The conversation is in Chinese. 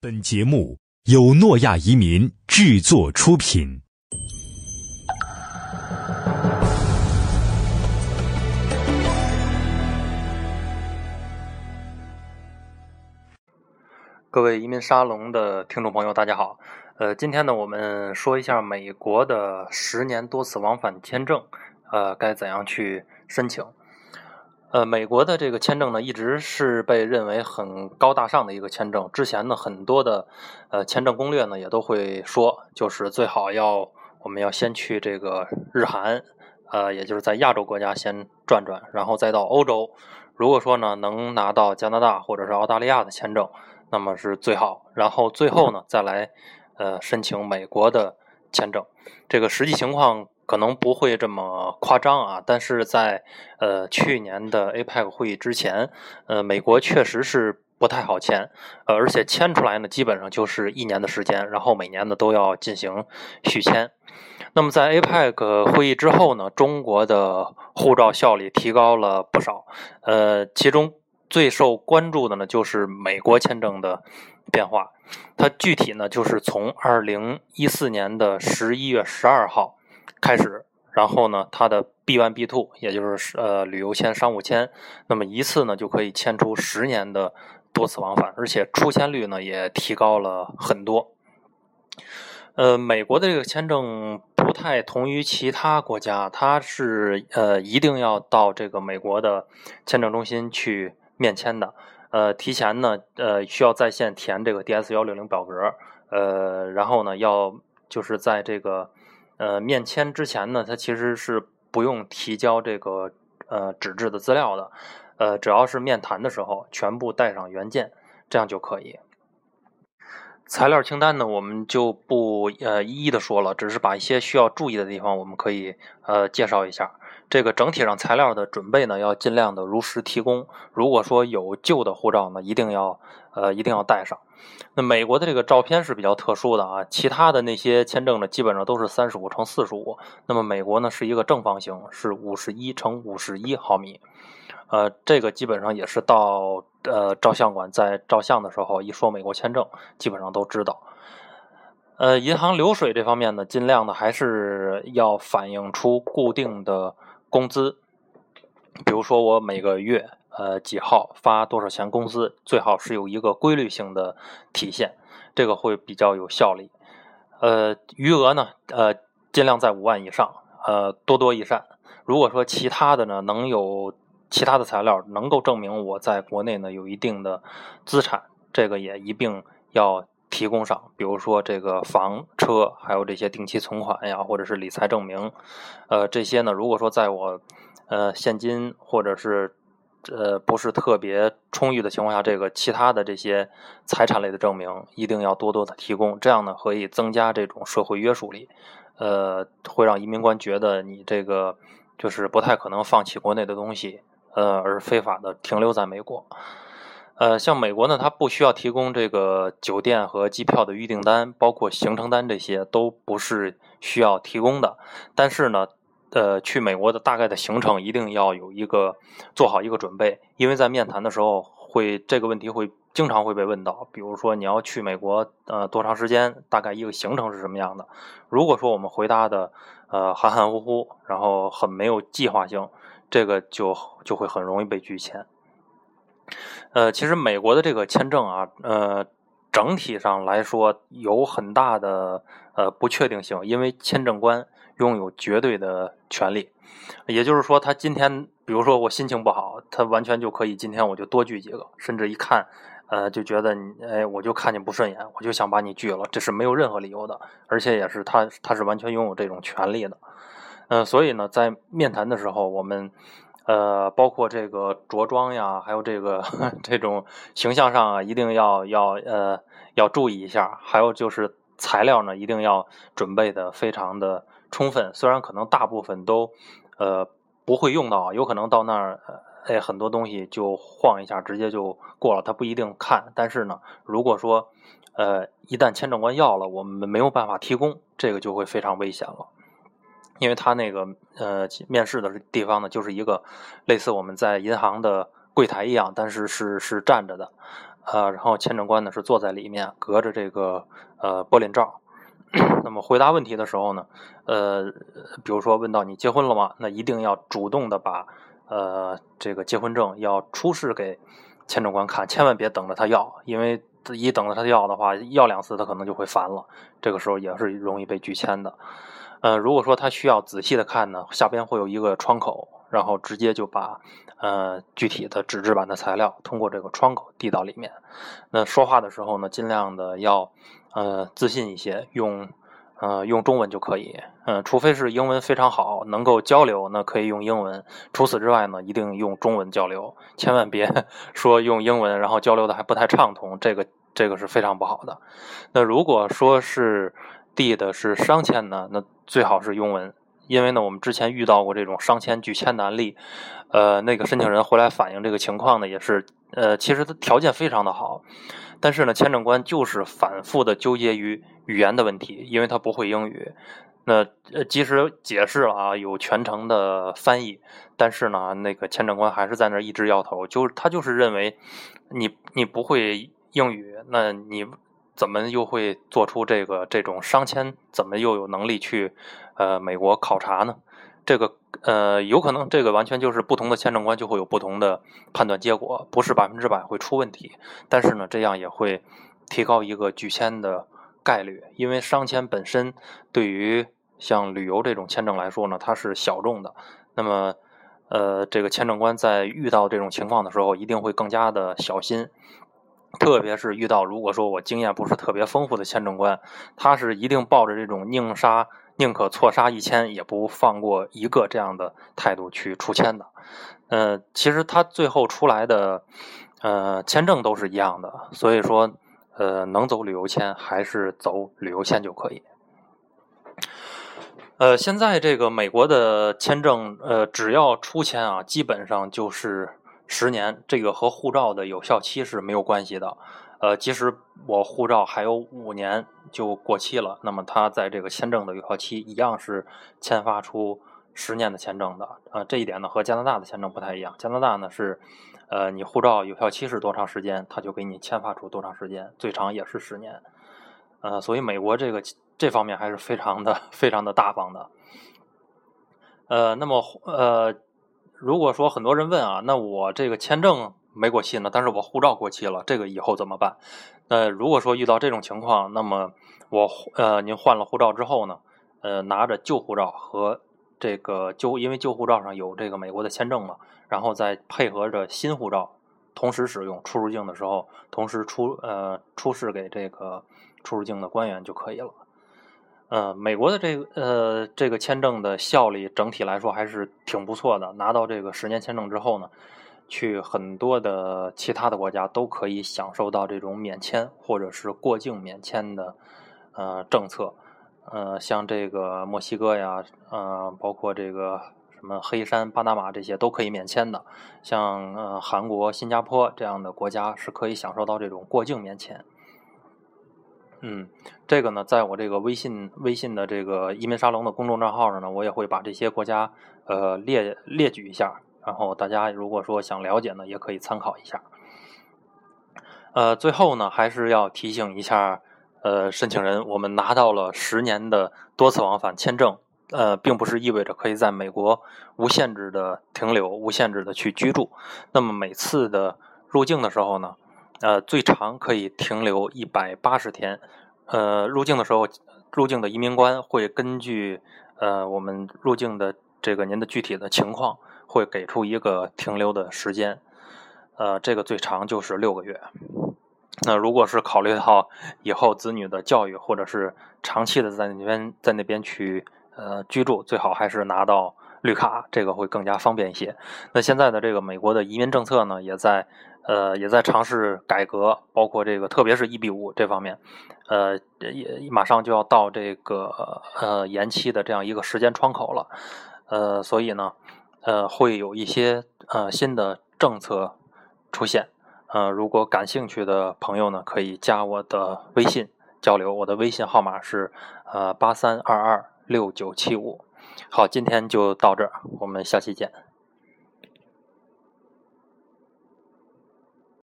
本节目由诺亚移民制作出品。各位移民沙龙的听众朋友，大家好。呃，今天呢，我们说一下美国的十年多次往返签证，呃，该怎样去申请。呃，美国的这个签证呢，一直是被认为很高大上的一个签证。之前呢，很多的呃签证攻略呢，也都会说，就是最好要我们要先去这个日韩，呃，也就是在亚洲国家先转转，然后再到欧洲。如果说呢，能拿到加拿大或者是澳大利亚的签证，那么是最好。然后最后呢，再来呃申请美国的签证。这个实际情况。可能不会这么夸张啊，但是在呃去年的 APEC 会议之前，呃，美国确实是不太好签，呃，而且签出来呢，基本上就是一年的时间，然后每年呢都要进行续签。那么在 APEC 会议之后呢，中国的护照效力提高了不少，呃，其中最受关注的呢就是美国签证的变化，它具体呢就是从二零一四年的十一月十二号。开始，然后呢，它的 B one B two，也就是呃旅游签、商务签，那么一次呢就可以签出十年的多次往返，而且出签率呢也提高了很多。呃，美国的这个签证不太同于其他国家，它是呃一定要到这个美国的签证中心去面签的，呃，提前呢呃需要在线填这个 D S 幺六零表格，呃，然后呢要就是在这个。呃，面签之前呢，它其实是不用提交这个呃纸质的资料的，呃，只要是面谈的时候全部带上原件，这样就可以。材料清单呢，我们就不呃一一的说了，只是把一些需要注意的地方，我们可以呃介绍一下。这个整体上材料的准备呢，要尽量的如实提供。如果说有旧的护照呢，一定要呃一定要带上。那美国的这个照片是比较特殊的啊，其他的那些签证呢，基本上都是三十五乘四十五。那么美国呢是一个正方形，是五十一乘五十一毫米。呃，这个基本上也是到呃照相馆在照相的时候一说美国签证，基本上都知道。呃，银行流水这方面呢，尽量的还是要反映出固定的。工资，比如说我每个月呃几号发多少钱工资，最好是有一个规律性的体现，这个会比较有效力。呃，余额呢，呃，尽量在五万以上，呃，多多益善。如果说其他的呢，能有其他的材料能够证明我在国内呢有一定的资产，这个也一并要。提供上，比如说这个房车，还有这些定期存款呀，或者是理财证明，呃，这些呢，如果说在我呃现金或者是呃不是特别充裕的情况下，这个其他的这些财产类的证明一定要多多的提供，这样呢可以增加这种社会约束力，呃，会让移民官觉得你这个就是不太可能放弃国内的东西，呃，而非法的停留在美国。呃，像美国呢，它不需要提供这个酒店和机票的预订单，包括行程单，这些都不是需要提供的。但是呢，呃，去美国的大概的行程一定要有一个做好一个准备，因为在面谈的时候会这个问题会经常会被问到。比如说你要去美国，呃，多长时间？大概一个行程是什么样的？如果说我们回答的呃含含糊糊，然后很没有计划性，这个就就会很容易被拒签。呃，其实美国的这个签证啊，呃，整体上来说有很大的呃不确定性，因为签证官拥有绝对的权利，也就是说，他今天比如说我心情不好，他完全就可以今天我就多拒几个，甚至一看，呃，就觉得你，哎，我就看见不顺眼，我就想把你拒了，这是没有任何理由的，而且也是他他是完全拥有这种权利的，嗯，所以呢，在面谈的时候，我们。呃，包括这个着装呀，还有这个 这种形象上啊，一定要要呃要注意一下。还有就是材料呢，一定要准备的非常的充分。虽然可能大部分都呃不会用到，有可能到那儿哎很多东西就晃一下，直接就过了，他不一定看。但是呢，如果说呃一旦签证官要了，我们没有办法提供，这个就会非常危险了。因为他那个呃面试的地方呢，就是一个类似我们在银行的柜台一样，但是是是站着的，呃，然后签证官呢是坐在里面，隔着这个呃玻璃罩。那么回答问题的时候呢，呃，比如说问到你结婚了吗？那一定要主动的把呃这个结婚证要出示给签证官看，千万别等着他要，因为一等着他要的话，要两次他可能就会烦了，这个时候也是容易被拒签的。呃，如果说他需要仔细的看呢，下边会有一个窗口，然后直接就把呃具体的纸质版的材料通过这个窗口递到里面。那说话的时候呢，尽量的要呃自信一些，用呃用中文就可以。嗯，除非是英文非常好，能够交流，那可以用英文。除此之外呢，一定用中文交流，千万别 说用英文，然后交流的还不太畅通，这个这个是非常不好的。那如果说是递的是商签呢，那最好是英文，因为呢，我们之前遇到过这种商签拒签的案例，呃，那个申请人回来反映这个情况呢，也是，呃，其实他条件非常的好，但是呢，签证官就是反复的纠结于语言的问题，因为他不会英语，那呃，即使解释了啊，有全程的翻译，但是呢，那个签证官还是在那儿一直摇头，就是他就是认为你你不会英语，那你。怎么又会做出这个这种商签？怎么又有能力去呃美国考察呢？这个呃有可能这个完全就是不同的签证官就会有不同的判断结果，不是百分之百会出问题。但是呢，这样也会提高一个拒签的概率，因为商签本身对于像旅游这种签证来说呢，它是小众的。那么呃这个签证官在遇到这种情况的时候，一定会更加的小心。特别是遇到如果说我经验不是特别丰富的签证官，他是一定抱着这种宁杀宁可错杀一千也不放过一个这样的态度去出签的。呃，其实他最后出来的呃签证都是一样的，所以说呃能走旅游签还是走旅游签就可以。呃，现在这个美国的签证呃只要出签啊，基本上就是。十年，这个和护照的有效期是没有关系的。呃，即使我护照还有五年就过期了，那么它在这个签证的有效期一样是签发出十年的签证的。呃，这一点呢和加拿大的签证不太一样。加拿大呢是，呃，你护照有效期是多长时间，他就给你签发出多长时间，最长也是十年。呃，所以美国这个这方面还是非常的非常的大方的。呃，那么呃。如果说很多人问啊，那我这个签证没过期呢，但是我护照过期了，这个以后怎么办？那如果说遇到这种情况，那么我呃，您换了护照之后呢，呃，拿着旧护照和这个旧，因为旧护照上有这个美国的签证嘛，然后再配合着新护照同时使用，出入境的时候同时出呃出示给这个出入境的官员就可以了。呃，美国的这个呃这个签证的效力整体来说还是挺不错的。拿到这个十年签证之后呢，去很多的其他的国家都可以享受到这种免签或者是过境免签的呃政策。呃，像这个墨西哥呀，呃，包括这个什么黑山、巴拿马这些都可以免签的。像呃韩国、新加坡这样的国家是可以享受到这种过境免签。嗯，这个呢，在我这个微信微信的这个移民沙龙的公众账号上呢，我也会把这些国家呃列列举一下，然后大家如果说想了解呢，也可以参考一下。呃，最后呢，还是要提醒一下呃申请人，我们拿到了十年的多次往返签证，呃，并不是意味着可以在美国无限制的停留、无限制的去居住。那么每次的入境的时候呢？呃，最长可以停留一百八十天。呃，入境的时候，入境的移民官会根据呃我们入境的这个您的具体的情况，会给出一个停留的时间。呃，这个最长就是六个月。那如果是考虑到以后子女的教育，或者是长期的在那边在那边去呃居住，最好还是拿到绿卡，这个会更加方便一些。那现在的这个美国的移民政策呢，也在。呃，也在尝试改革，包括这个，特别是一比五这方面，呃，也马上就要到这个呃延期的这样一个时间窗口了，呃，所以呢，呃，会有一些呃新的政策出现，呃，如果感兴趣的朋友呢，可以加我的微信交流，我的微信号码是呃八三二二六九七五。好，今天就到这儿，我们下期见。